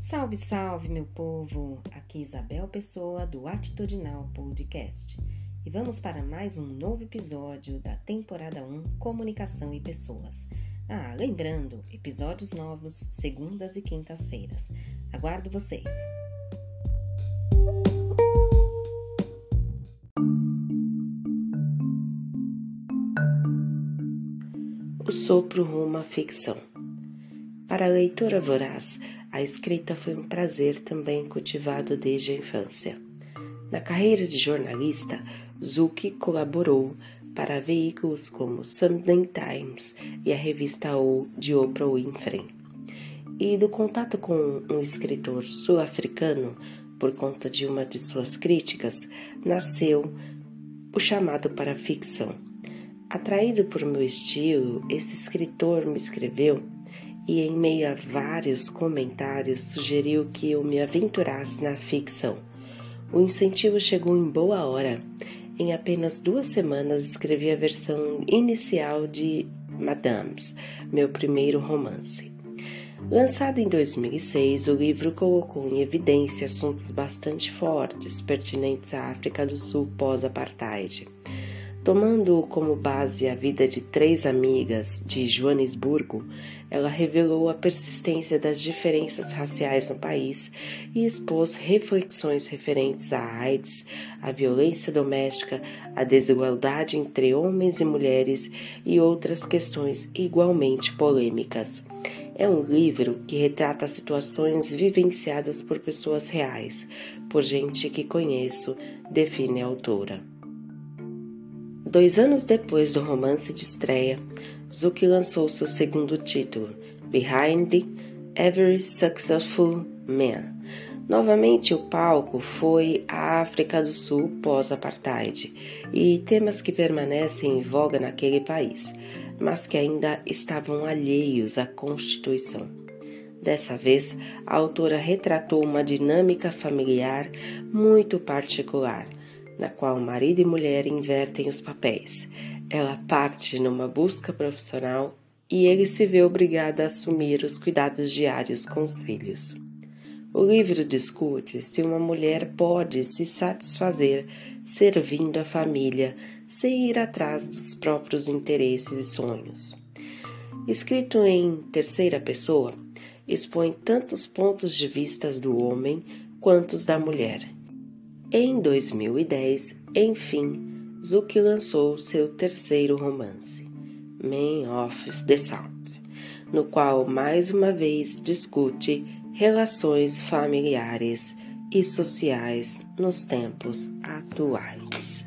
Salve, salve, meu povo! Aqui Isabel Pessoa do Atitudinal Podcast. E vamos para mais um novo episódio da temporada 1 Comunicação e Pessoas. Ah, lembrando, episódios novos segundas e quintas-feiras. Aguardo vocês. O sopro rumo à ficção. Para a leitora voraz, a escrita foi um prazer também cultivado desde a infância. Na carreira de jornalista, Zuki colaborou para veículos como Sunday Times e a revista O de Oprah Winfrey. E do contato com um escritor sul-africano, por conta de uma de suas críticas, nasceu o chamado para a ficção. Atraído por meu estilo, esse escritor me escreveu e, em meio a vários comentários, sugeriu que eu me aventurasse na ficção. O incentivo chegou em boa hora. Em apenas duas semanas escrevi a versão inicial de Madames, meu primeiro romance. Lançado em 2006, o livro colocou em evidência assuntos bastante fortes pertinentes à África do Sul pós-apartheid. Tomando como base a vida de três amigas de Joanesburgo, ela revelou a persistência das diferenças raciais no país e expôs reflexões referentes à AIDS, à violência doméstica, à desigualdade entre homens e mulheres e outras questões igualmente polêmicas. É um livro que retrata situações vivenciadas por pessoas reais, por gente que conheço, define a autora. Dois anos depois do romance de estreia, Zuki lançou seu segundo título, Behind Every Successful Man. Novamente, o palco foi a África do Sul pós-apartheid e temas que permanecem em voga naquele país, mas que ainda estavam alheios à Constituição. Dessa vez, a autora retratou uma dinâmica familiar muito particular na qual marido e mulher invertem os papéis. Ela parte numa busca profissional e ele se vê obrigado a assumir os cuidados diários com os filhos. O livro discute se uma mulher pode se satisfazer servindo a família sem ir atrás dos próprios interesses e sonhos. Escrito em terceira pessoa, expõe tanto os pontos de vista do homem quanto os da mulher em 2010, enfim, Zuki lançou seu terceiro romance, Man of the South, no qual mais uma vez discute relações familiares e sociais nos tempos atuais.